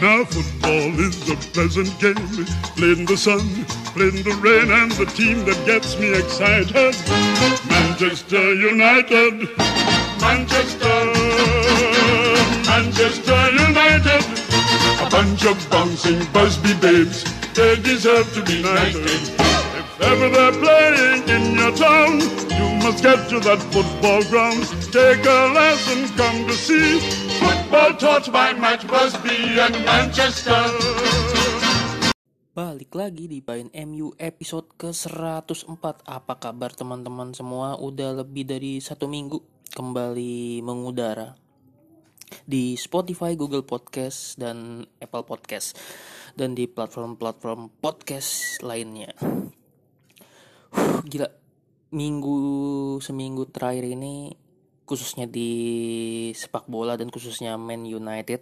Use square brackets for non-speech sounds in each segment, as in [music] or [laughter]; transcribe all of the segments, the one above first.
Now football is a pleasant game, played in the sun, played in the rain, and the team that gets me excited, Manchester United, Manchester, Manchester United, a bunch of bouncing Busby babes, they deserve to be knighted. If ever they're playing in your town, you must get to that football ground, take a lesson, come to see football taught by Matt Busby and Manchester. Balik lagi di Bain MU episode ke-104 Apa kabar teman-teman semua? Udah lebih dari satu minggu Kembali mengudara Di Spotify, Google Podcast, dan Apple Podcast Dan di platform-platform podcast lainnya. Gila. Minggu seminggu terakhir ini Khususnya di sepak bola dan khususnya Man United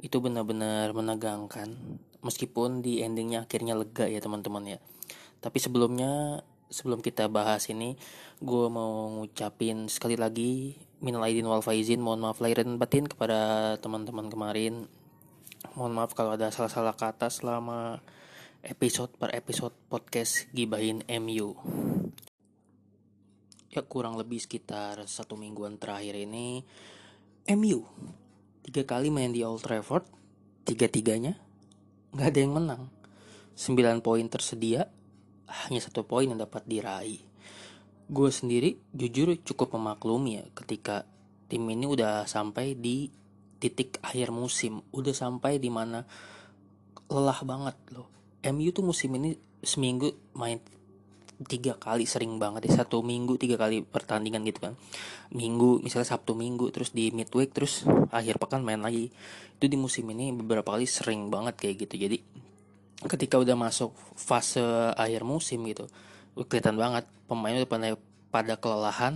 itu benar-benar menegangkan. Meskipun di endingnya akhirnya lega ya teman-teman ya. Tapi sebelumnya sebelum kita bahas ini gue mau ngucapin sekali lagi minal aidin wal faizin mohon maaf lahir dan batin kepada teman-teman kemarin. Mohon maaf kalau ada salah-salah kata selama episode per episode podcast gibahin MU ya kurang lebih sekitar satu mingguan terakhir ini MU tiga kali main di Old Trafford tiga-tiganya nggak ada yang menang. 9 poin tersedia hanya satu poin yang dapat diraih. Gue sendiri jujur cukup memaklumi ya ketika tim ini udah sampai di titik akhir musim. Udah sampai di mana lelah banget loh. MU tuh musim ini seminggu main tiga kali sering banget ya satu minggu tiga kali pertandingan gitu kan. Minggu misalnya sabtu minggu terus di midweek terus akhir pekan main lagi. Itu di musim ini beberapa kali sering banget kayak gitu. Jadi ketika udah masuk fase akhir musim gitu kelihatan banget pemain udah pada pada kelelahan.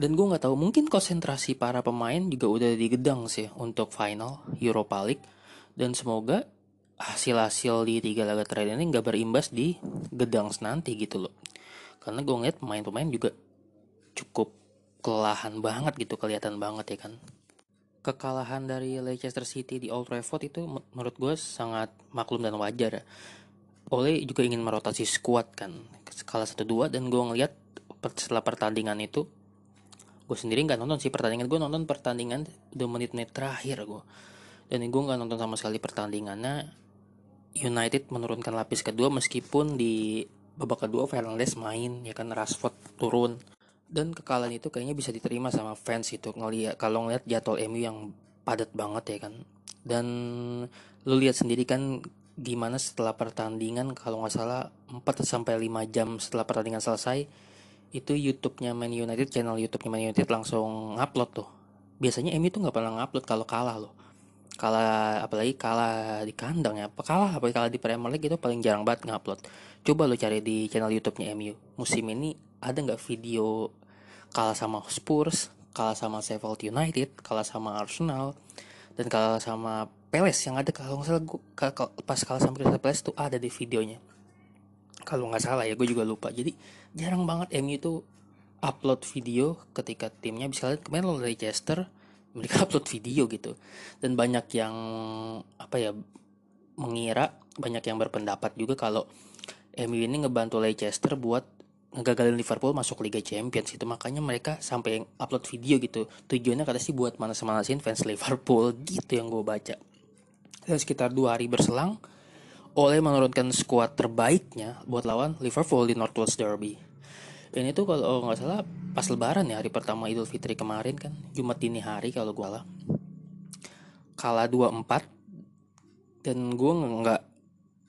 Dan gue nggak tahu mungkin konsentrasi para pemain juga udah digedang sih untuk final Europa League. Dan semoga hasil-hasil di tiga laga terakhir ini nggak berimbas di gedang nanti gitu loh. Karena gue ngeliat pemain-pemain juga cukup kelelahan banget gitu kelihatan banget ya kan. Kekalahan dari Leicester City di Old Trafford itu menurut gue sangat maklum dan wajar ya. Oleh juga ingin merotasi skuad kan skala satu dua dan gue ngeliat setelah pertandingan itu gue sendiri nggak nonton sih pertandingan gue nonton pertandingan udah menit-menit terakhir gue dan gue nggak nonton sama sekali pertandingannya United menurunkan lapis kedua meskipun di babak kedua Fernandes main ya kan? Rashford turun. Dan kekalahan itu kayaknya bisa diterima sama fans itu ngeliat kalau ngeliat jadwal MU yang padat banget ya kan? Dan lu lihat sendiri kan gimana setelah pertandingan kalau nggak salah 4 sampai 5 jam setelah pertandingan selesai itu YouTube-nya Man United channel YouTube-nya Man United langsung upload tuh. Biasanya MU tuh nggak pernah ngupload kalau kalah loh kalah apalagi kalah di kandang ya. Apa kalah apalagi kalah di Premier League itu paling jarang banget ngupload. Coba lo cari di channel YouTube-nya MU musim ini ada nggak video kalah sama Spurs kalah sama Sheffield United kalah sama Arsenal dan kalah sama Peles yang ada kalau nggak salah gua, pas kalah sama Crystal Palace tuh ada di videonya. Kalau nggak salah ya gue juga lupa. Jadi jarang banget MU tuh upload video ketika timnya bisa lihat. Kemarin lo Leicester mereka [laughs] upload video gitu. Dan banyak yang apa ya mengira banyak yang berpendapat juga kalau MU ini ngebantu Leicester buat ngegagalin Liverpool masuk Liga Champions itu makanya mereka sampai upload video gitu. Tujuannya kata sih buat manas-manasin fans Liverpool gitu yang gue baca. Dan sekitar dua hari berselang oleh menurunkan skuad terbaiknya buat lawan Liverpool di Northwest Derby ini tuh kalau nggak salah pas lebaran ya hari pertama Idul Fitri kemarin kan Jumat dini hari kalau gue lah. Kalah 2-4 dan gue nggak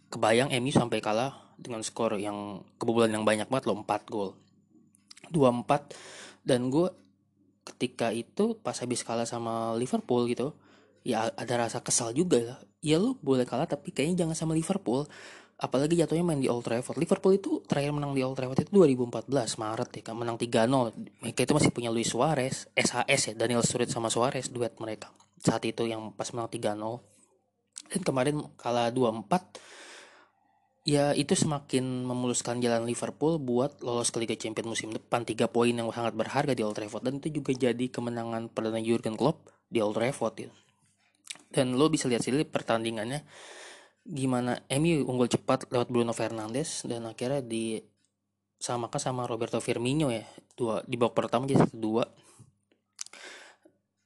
kebayang MU sampai kalah dengan skor yang kebobolan yang banyak banget loh 4 gol. 2-4 dan gue ketika itu pas habis kalah sama Liverpool gitu ya ada rasa kesal juga ya. Ya lo boleh kalah tapi kayaknya jangan sama Liverpool apalagi jatuhnya main di Old Trafford. Liverpool itu terakhir menang di Old Trafford itu 2014 Maret ya kan menang 3-0 mereka itu masih punya Luis Suarez SHS ya Daniel Sturridge sama Suarez duet mereka. Saat itu yang pas menang 3-0 dan kemarin kalah 2-4 ya itu semakin memuluskan jalan Liverpool buat lolos ke Liga Champions musim depan. Tiga poin yang sangat berharga di Old Trafford. Dan itu juga jadi kemenangan perdana Jurgen Klopp di Old Trafford ya. dan lo bisa lihat sih pertandingannya gimana MU unggul cepat lewat Bruno Fernandes dan akhirnya di samakan sama Roberto Firmino ya. Dua di babak pertama jadi satu dua.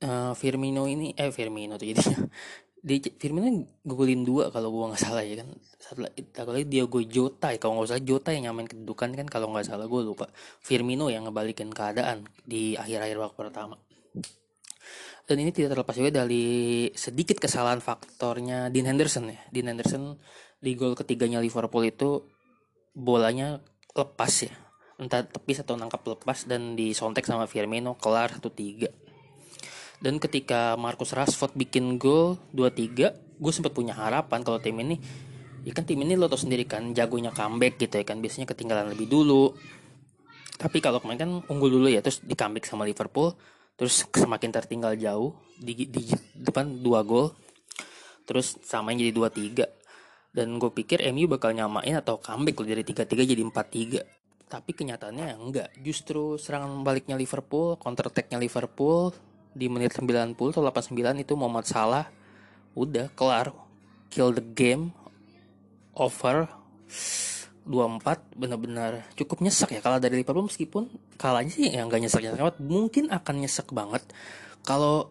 Uh, Firmino ini eh Firmino tuh jadi [laughs] di Firmino golin dua kalau gua nggak salah ya kan. Satu lagi dia gue Jota ya. Kalau nggak salah Jota yang nyamain kedudukan kan. Kalau nggak salah gue lupa. Firmino yang ngebalikin keadaan di akhir-akhir babak pertama dan ini tidak terlepas juga dari sedikit kesalahan faktornya Dean Henderson ya. Dean Henderson di gol ketiganya Liverpool itu bolanya lepas ya. Entah tepis atau nangkap lepas dan disontek sama Firmino kelar 1-3. Dan ketika Marcus Rashford bikin gol 2-3, gue sempat punya harapan kalau tim ini ya kan tim ini lo tau sendiri kan jagonya comeback gitu ya kan biasanya ketinggalan lebih dulu tapi kalau kemarin kan unggul dulu ya terus di comeback sama Liverpool terus semakin tertinggal jauh di, di depan dua gol. Terus samain jadi dua tiga. Dan gue pikir MU bakal nyamain atau comeback dari tiga tiga jadi empat tiga. Tapi kenyataannya enggak. Justru serangan baliknya Liverpool counter attacknya Liverpool di menit 90 atau 89 itu Muhammad Salah udah kelar. Kill the game. Over 24 benar-benar cukup nyesek ya. Kalau dari Liverpool meskipun kalahnya sih yang gak nyesek nyesek banget mungkin akan nyesek banget. Kalau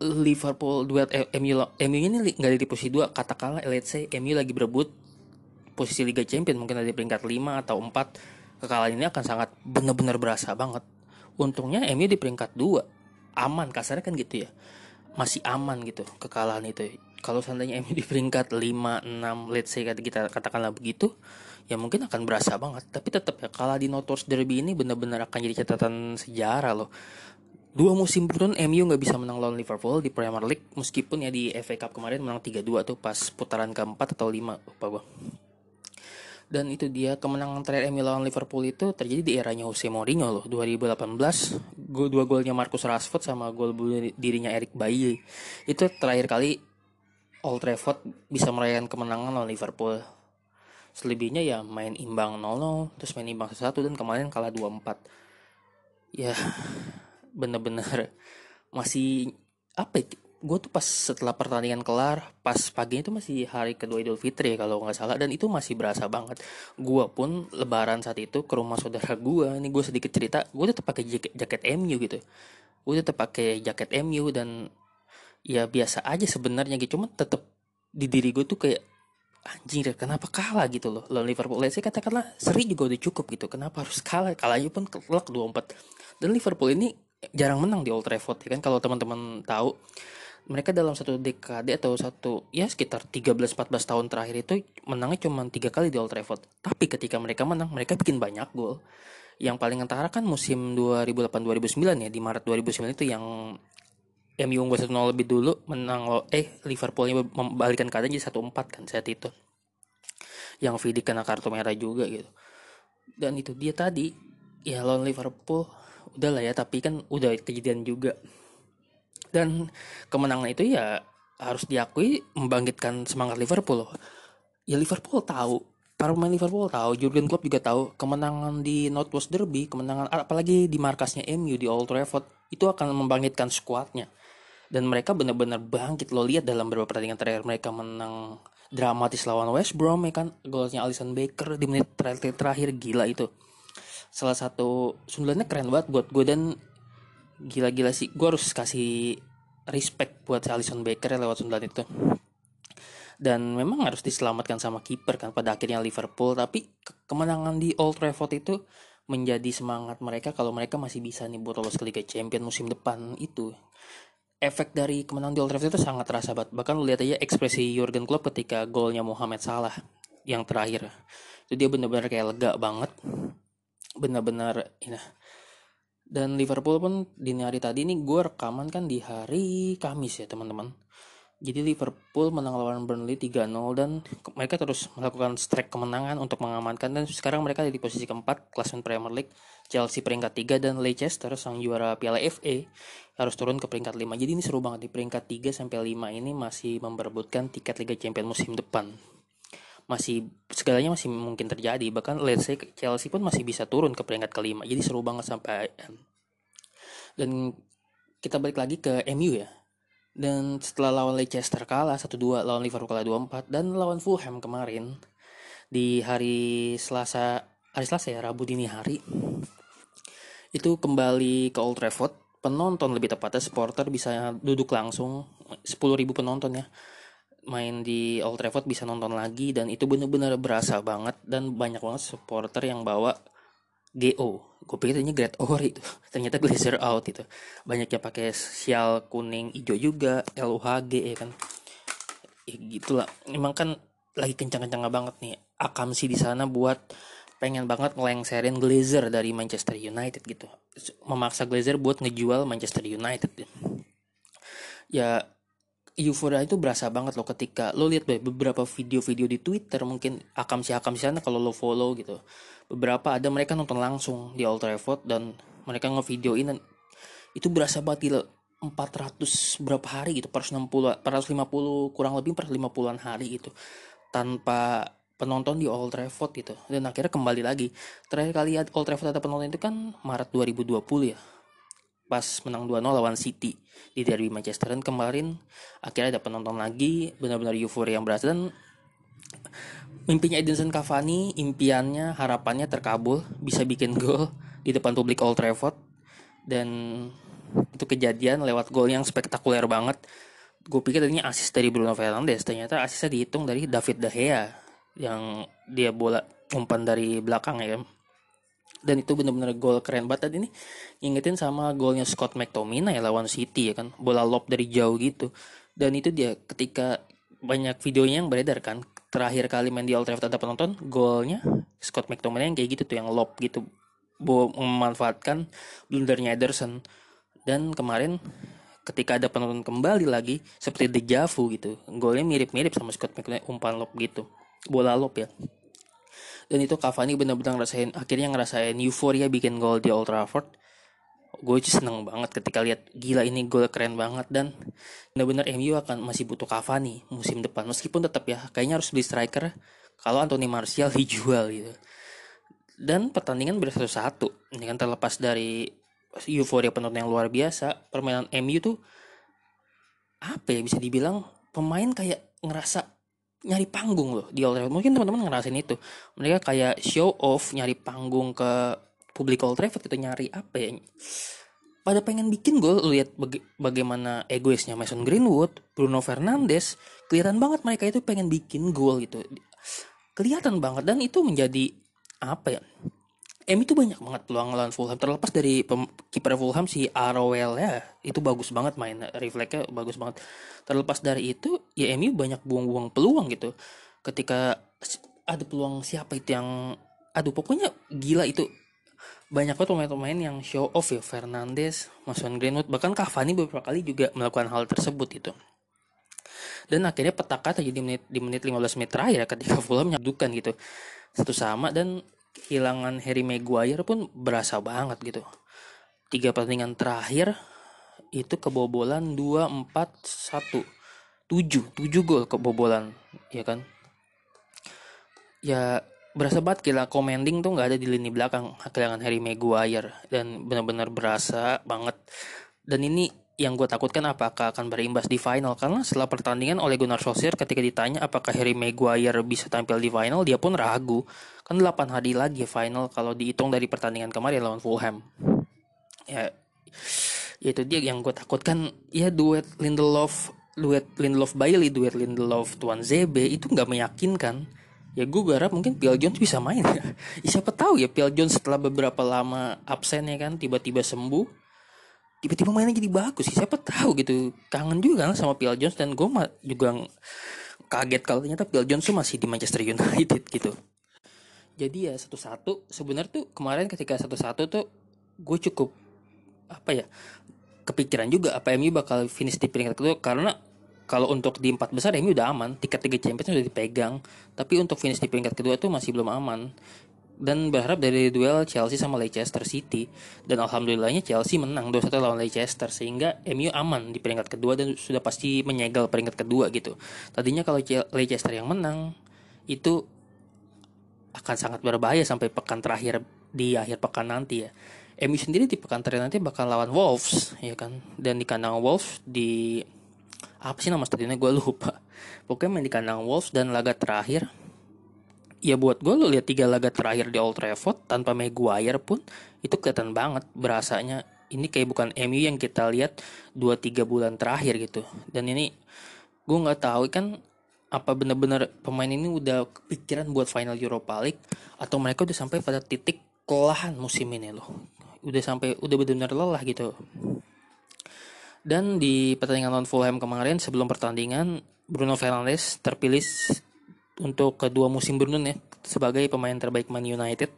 Liverpool duet eh, MU MU ini nggak di posisi dua katakanlah let's say MU lagi berebut posisi Liga Champions mungkin ada di peringkat 5 atau 4 kekalahan ini akan sangat benar-benar berasa banget. Untungnya MU di peringkat 2 aman kasarnya kan gitu ya. Masih aman gitu kekalahan itu. Kalau seandainya MU di peringkat 5 6 let's say kita katakanlah begitu ya mungkin akan berasa banget. Tapi tetap ya kalah di Notors Derby ini benar-benar akan jadi catatan sejarah loh. Dua musim beruntun MU nggak bisa menang lawan Liverpool di Premier League meskipun ya di FA Cup kemarin menang 3-2 tuh pas putaran keempat atau lima lupa gua. Dan itu dia kemenangan terakhir MU lawan Liverpool itu terjadi di eranya Jose Mourinho loh 2018 gol dua golnya Marcus Rashford sama gol dirinya Eric Bailly. Itu terakhir kali Old Trafford bisa merayakan kemenangan lawan Liverpool selebihnya ya main imbang 0-0 terus main imbang 1 dan kemarin kalah 2-4 ya [laughs] bener-bener masih apa ya gue tuh pas setelah pertandingan kelar pas paginya itu masih hari kedua Idul Fitri ya kalau nggak salah dan itu masih berasa banget. Gue pun lebaran saat itu ke rumah saudara gue ini gue sedikit cerita gue tetap pakai jaket, jaket MU gitu. Gue tetap pakai jaket MU dan ya biasa aja sebenarnya gitu cuma tetap di diri gue tuh kayak anjing kenapa kalah gitu loh? Lawan Liverpool. Let's say katakanlah seri juga udah cukup gitu. Kenapa harus kalah? Kalahnya pun kelak 24 dan Liverpool ini jarang menang di Old Trafford ya kan? Kalau teman-teman tahu mereka dalam satu dekade atau satu ya sekitar 13-14 tahun terakhir itu menangnya cuma tiga kali di Old Trafford. Tapi ketika mereka menang mereka bikin banyak gol. Yang paling antara kan musim 2008-2009 ya. Di Maret 2009 itu yang MU unggul 1-0 lebih dulu menang lo eh Liverpoolnya membalikan keadaan jadi 1-4 kan saat itu yang Vidic kena kartu merah juga gitu. Dan itu dia tadi ya lawan Liverpool udah lah ya tapi kan udah kejadian juga. Dan kemenangan itu ya harus diakui membangkitkan semangat Liverpool loh. Ya Liverpool tahu para pemain Liverpool tahu Jurgen Klopp juga tahu kemenangan di Northwest Derby kemenangan apalagi di markasnya MU di Old Trafford itu akan membangkitkan skuadnya dan mereka benar-benar bangkit. Lo lihat dalam beberapa pertandingan terakhir mereka menang dramatis lawan West Brom ya kan? Golnya Alisson Baker di menit terakhir, terakhir gila itu. Salah satu sundulannya keren banget buat gue dan gila-gila sih. Gue harus kasih respect buat Alisson Baker ya lewat sundulan itu. Dan memang harus diselamatkan sama kiper kan pada akhirnya Liverpool tapi kemenangan di Old Trafford itu menjadi semangat mereka kalau mereka masih bisa nih buat lolos ke Liga Champions musim depan itu efek dari kemenangan di Old Trafford itu sangat terasa banget. Bahkan lu lihat aja ekspresi Jurgen Klopp ketika golnya Mohamed Salah yang terakhir. Itu dia benar-benar kayak lega banget. Benar-benar ini. Dan Liverpool pun di hari tadi ini gue rekaman kan di hari Kamis ya teman-teman. Jadi Liverpool menang lawan Burnley 3-0 dan mereka terus melakukan strike kemenangan untuk mengamankan dan sekarang mereka ada di posisi keempat klasemen Premier League. Chelsea peringkat 3 dan Leicester sang juara Piala FA harus turun ke peringkat 5. Jadi ini seru banget di peringkat 3 sampai 5 ini masih memperebutkan tiket Liga Champions musim depan. Masih segalanya masih mungkin terjadi. Bahkan let's say Chelsea pun masih bisa turun ke peringkat kelima. Jadi seru banget sampai dan kita balik lagi ke MU ya dan setelah lawan Leicester kalah 1-2 lawan Liverpool kalah 2-4 dan lawan Fulham kemarin di hari Selasa hari Selasa ya Rabu dini hari itu kembali ke Old Trafford penonton lebih tepatnya supporter bisa duduk langsung 10.000 penonton ya. Main di Old Trafford bisa nonton lagi dan itu bener-bener berasa banget dan banyak banget supporter yang bawa GO gue pikir ini Great Ori itu. [laughs] Ternyata Glazer out itu. Banyaknya pakai sial kuning hijau juga LUHG ya kan? Ya gitulah. Emang kan lagi kencang-kencang banget nih. Akamsi di sana buat pengen banget ngelengserin Glazer dari Manchester United gitu. Memaksa Glazer buat ngejual Manchester United ya euforia itu berasa banget loh ketika lo lihat beberapa video-video di Twitter mungkin akam si akam sana kalau lo follow gitu. Beberapa ada mereka nonton langsung di Old Trafford dan mereka ngevideoin dan itu berasa banget gila 400 berapa hari gitu per 60 450 kurang lebih per 50-an hari gitu. Tanpa penonton di Old Trafford gitu. Dan akhirnya kembali lagi. Terakhir kali Old Trafford ada penonton itu kan Maret 2020 ya. Pas menang 2-0 lawan City di derby Manchester. Dan kemarin akhirnya ada penonton lagi benar-benar euforia yang berasa dan mimpinya Edinson Cavani impiannya harapannya terkabul bisa bikin gol di depan publik Old Trafford. Dan itu kejadian lewat gol yang spektakuler banget. Gue pikir tadinya asis dari Bruno Fernandes ternyata asisnya dihitung dari David De Gea yang dia bola umpan dari belakang ya dan itu bener-bener gol keren banget. Tadi nih ingetin sama golnya Scott McTominay ya lawan City ya kan. Bola lob dari jauh gitu. Dan itu dia ketika banyak videonya yang beredar kan terakhir kali main di Old Trafford ada penonton golnya Scott McTominay yang kayak gitu tuh yang lob gitu. Bo memanfaatkan blundernya Ederson. Dan kemarin ketika ada penonton kembali lagi seperti deja vu gitu golnya mirip-mirip sama Scott McTominay umpan lob gitu bola lob ya. Dan itu Cavani benar-benar ngerasain akhirnya ngerasain euforia bikin gol di Old Trafford. Gue seneng banget ketika lihat gila ini gol keren banget dan benar-benar MU akan masih butuh Cavani musim depan. Meskipun tetap ya kayaknya harus beli striker kalau Anthony Martial [laughs] dijual gitu. Dan pertandingan bersatu satu ini kan terlepas dari euforia penonton yang luar biasa permainan MU tuh apa ya bisa dibilang pemain kayak ngerasa nyari panggung loh di Old Trafford. Mungkin teman-teman ngerasain itu. Mereka kayak show off nyari panggung ke publik Old Trafford itu nyari apa ya? Pada pengen bikin gol, lihat baga bagaimana egoisnya Mason Greenwood, Bruno Fernandes, kelihatan banget mereka itu pengen bikin gol gitu. Kelihatan banget dan itu menjadi apa ya? M itu banyak banget peluang lawan Fulham terlepas dari kiper Fulham si Arowell ya itu bagus banget main refleksnya bagus banget. Terlepas dari itu ya MU banyak buang-buang peluang gitu. Ketika ada peluang siapa itu yang aduh pokoknya gila itu. Banyak banget pemain-pemain yang show off ya Fernandes, Mason Greenwood bahkan Cavani beberapa kali juga melakukan hal tersebut itu dan akhirnya petaka terjadi di menit di menit 15 menit terakhir ketika Fulham menyadukan gitu. Satu sama dan kehilangan Harry Maguire pun berasa banget gitu. Tiga pertandingan terakhir itu kebobolan 2 4 1 7 7 gol kebobolan ya kan. Ya berasa banget gila commanding tuh nggak ada di lini belakang kehilangan Harry Maguire dan benar-benar berasa banget dan ini yang gue takutkan apakah akan berimbas di final. Karena setelah pertandingan oleh Gunnar Solskjaer ketika ditanya apakah Harry Maguire bisa tampil di final dia pun ragu. Kan 8 hari lagi final kalau dihitung dari pertandingan kemarin lawan Fulham. Ya, itu dia yang gue takutkan. Ya duet Lindelof duet Lindelof Bailey duet Lindelof Tuan ZB itu nggak meyakinkan. Ya gue garap mungkin Phil Jones bisa main. [laughs] Ya siapa tahu ya Phil Jones setelah beberapa lama absen ya kan tiba-tiba sembuh tiba-tiba mainnya jadi bagus sih siapa tahu gitu. Kangen juga kan sama Phil Jones dan gue juga kaget kalau ternyata Phil Jones tuh masih di Manchester United [laughs] gitu. Jadi ya satu-satu sebenarnya tuh kemarin ketika satu-satu tuh gue cukup apa ya kepikiran juga apa MU bakal finish di peringkat kedua. Karena kalau untuk di empat besar MU udah aman tiket tiga Champions udah dipegang. Tapi untuk finish di peringkat kedua tuh masih belum aman dan berharap dari duel Chelsea sama Leicester City dan alhamdulillahnya Chelsea menang 2-1 lawan Leicester sehingga MU aman di peringkat kedua dan sudah pasti menyegel peringkat kedua gitu. Tadinya kalau Leicester yang menang itu akan sangat berbahaya sampai pekan terakhir di akhir pekan nanti ya. MU sendiri di pekan terakhir nanti bakal lawan Wolves ya kan dan di kandang Wolves di apa sih nama stadionnya gue lupa pokoknya main di kandang Wolves dan laga terakhir ya buat gue lo lihat tiga laga terakhir di Old Trafford tanpa Maguire pun itu kelihatan banget berasanya. Ini kayak bukan MU yang kita lihat 2-3 bulan terakhir gitu. Dan ini gue nggak tahu kan apa benar-benar pemain ini udah kepikiran buat final Europa League atau mereka udah sampai pada titik kelelahan musim ini loh. Udah sampai udah benar-benar lelah gitu. Dan di pertandingan lawan Fulham kemarin sebelum pertandingan Bruno Fernandes terpilih untuk kedua musim beruntun ya sebagai pemain terbaik Man United.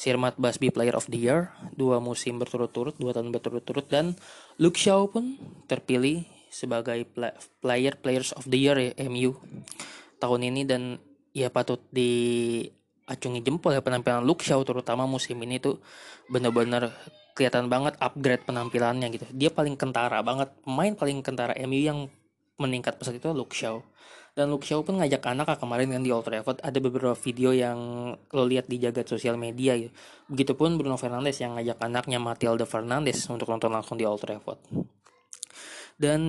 Sirmat Basbi Player of the Year. Dua musim berturut-turut dua tahun berturut-turut. Dan Luke Shaw pun terpilih sebagai player players of the year ya MU tahun ini dan ya patut diacungi jempol ya penampilan Luke Shaw terutama musim ini tuh bener-bener kelihatan banget upgrade penampilannya gitu. Dia paling kentara banget pemain paling kentara MU yang meningkat pesat itu Luke Shaw dan Luke Shaw pun ngajak anak kemarin kan di Old Trafford ada beberapa video yang lo lihat di jagat sosial media ya begitupun Bruno Fernandes yang ngajak anaknya Matilda Fernandes untuk nonton langsung di Old Trafford. Dan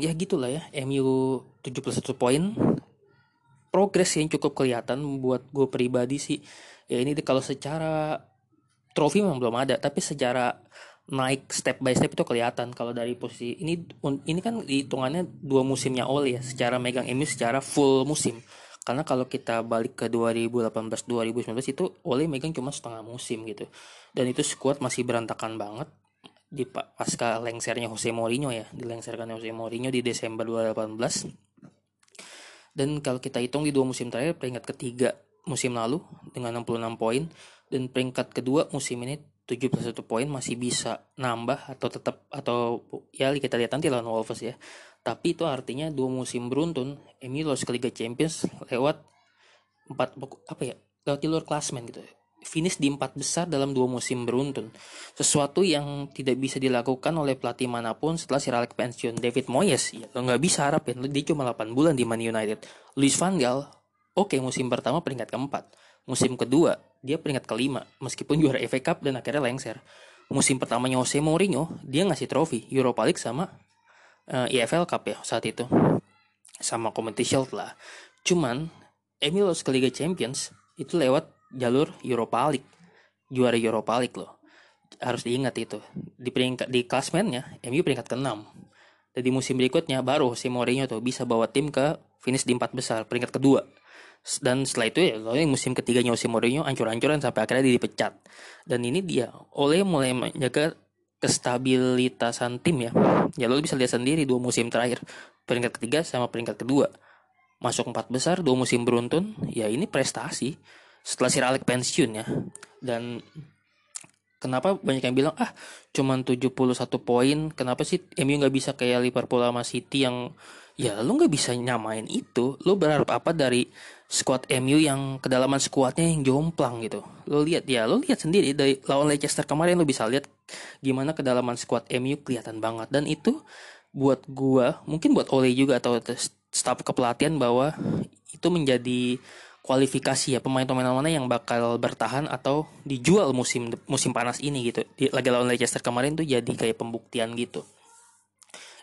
ya gitulah ya MU 71 poin. Progres yang cukup kelihatan buat gue pribadi sih. Ya ini kalau secara trofi memang belum ada tapi secara naik step by step itu kelihatan kalau dari posisi ini ini kan hitungannya dua musimnya Ole ya secara megang MU secara full musim. Karena kalau kita balik ke 2018 2019 itu Ole megang cuma setengah musim gitu. Dan itu squad masih berantakan banget. Di pasca lengsernya Jose Mourinho ya dilengserkan Jose Mourinho di Desember 2018 dan kalau kita hitung di dua musim terakhir peringkat ketiga musim lalu dengan 66 poin. Dan peringkat kedua musim ini 71 poin masih bisa nambah atau tetap atau ya kita lihat nanti lawan Wolves ya tapi itu artinya dua musim beruntun MU lolos ke Liga Champions lewat empat apa ya lewat jalur klasmen gitu finish di empat besar dalam dua musim beruntun. Sesuatu yang tidak bisa dilakukan oleh pelatih mana pun setelah Sir Alex pensiun. David Moyes, ya lo nggak bisa harapin, dia cuma 8 bulan di Man United. Luis Van Gaal, oke okay, musim pertama peringkat keempat. Musim kedua, dia peringkat kelima, meskipun juara FA Cup dan akhirnya lengser. Musim pertamanya Jose Mourinho, dia ngasih trofi Europa League sama uh, eh, EFL Cup ya saat itu. Sama Community Shield lah. Cuman, Emil ke Liga Champions itu lewat jalur Europa League juara Europa League loh harus diingat itu di peringkat di klasmennya MU peringkat ke-6 dan musim berikutnya baru si Mourinho tuh bisa bawa tim ke finish di empat besar peringkat kedua dan setelah itu ya kalau yang musim ketiganya si Mourinho ancur-ancuran sampai akhirnya dia dipecat. Dan ini dia oleh mulai menjaga kestabilitasan tim ya. Ya lo bisa lihat sendiri dua musim terakhir peringkat ketiga sama peringkat kedua. Masuk empat besar dua musim beruntun ya ini prestasi setelah Sir Alex pensiun ya. Dan kenapa banyak yang bilang ah cuman 71 poin kenapa sih MU nggak bisa kayak Liverpool sama City yang ya lu nggak bisa nyamain itu. Lu berharap apa dari squad MU yang kedalaman squadnya yang jomplang gitu lo lihat ya lo lihat sendiri dari lawan Leicester kemarin lo bisa lihat gimana kedalaman squad MU kelihatan banget dan itu buat gua mungkin buat Ole juga atau staf kepelatihan bahwa itu menjadi kualifikasi ya pemain-pemain mana yang bakal bertahan atau dijual musim musim panas ini gitu. Di, lagi lawan Leicester kemarin tuh jadi kayak pembuktian gitu.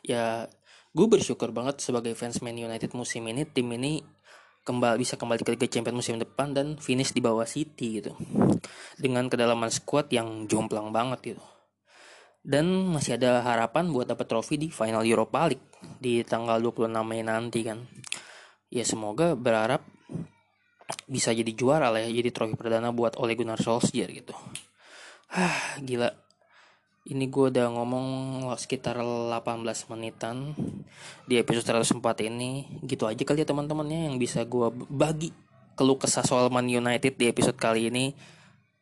Ya, gue bersyukur banget sebagai fans Man United musim ini tim ini kembali bisa kembali ke Liga Champions musim depan dan finish di bawah City gitu. Dengan kedalaman squad yang jomplang banget gitu. Dan masih ada harapan buat dapat trofi di final Europa League di tanggal 26 Mei nanti kan. Ya semoga berharap bisa jadi juara lah ya jadi trofi perdana buat Ole Gunnar Solskjaer gitu [sighs] ah gila ini gue udah ngomong sekitar 18 menitan di episode 104 ini. Gitu aja kali ya teman-temannya yang bisa gue bagi keluh kesah soal Man United di episode kali ini.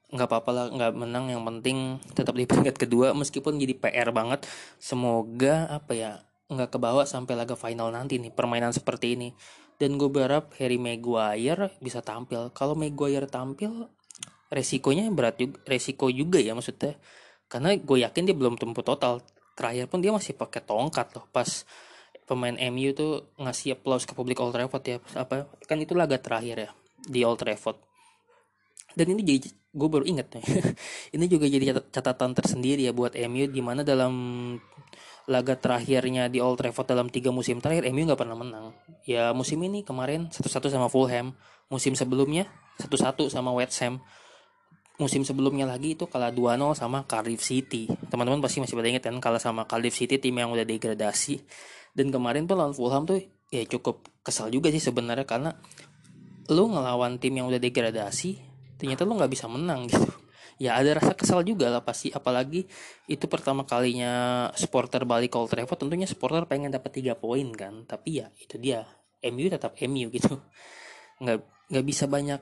Nggak apa-apa lah nggak menang. Yang penting tetap di peringkat kedua meskipun jadi PR banget. Semoga apa ya nggak kebawa sampai laga final nanti nih permainan seperti ini. Dan gue berharap Harry Maguire bisa tampil. Kalau Maguire tampil resikonya berat juga resiko juga ya maksudnya karena gue yakin dia belum tumbuh total. Terakhir pun dia masih pakai tongkat loh. Pas pemain MU tuh ngasih applause ke publik Old Trafford ya. Apa kan itu laga terakhir ya di Old Trafford. Dan ini jadi gue baru inget nih. [laughs] Ini juga jadi catatan tersendiri ya buat MU di mana dalam laga terakhirnya di Old Trafford dalam tiga musim terakhir MU nggak pernah menang. Ya musim ini kemarin satu-satu sama Fulham, musim sebelumnya satu-satu sama West Ham, musim sebelumnya lagi itu kalah 2-0 sama Cardiff City. Teman-teman pasti masih pada ingat kan kalah sama Cardiff City tim yang udah degradasi. Dan kemarin tuh lawan Fulham tuh ya cukup kesal juga sih sebenarnya karena lu ngelawan tim yang udah degradasi ternyata lu nggak bisa menang [laughs] gitu ya ada rasa kesal juga lah pasti apalagi itu pertama kalinya supporter balik Old Trafford tentunya supporter pengen dapat tiga poin kan tapi ya itu dia MU tetap MU gitu nggak nggak bisa banyak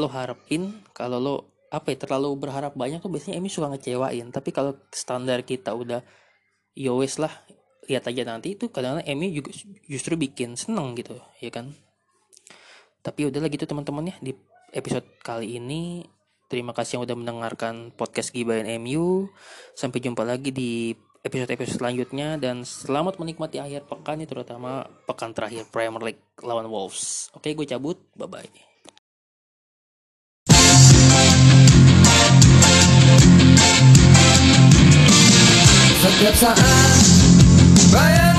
lo harapin kalau lo apa ya terlalu berharap banyak tuh biasanya MU suka ngecewain tapi kalau standar kita udah yowes ya lah lihat aja nanti itu kadang-kadang MU juga justru bikin seneng gitu ya kan tapi udahlah gitu teman-teman ya di episode kali ini Terima kasih yang udah mendengarkan podcast Gibain MU. Sampai jumpa lagi di episode-episode selanjutnya dan selamat menikmati akhir pekan ini terutama pekan terakhir Premier League lawan Wolves. Oke, gue cabut. Bye bye. Setiap saat bayang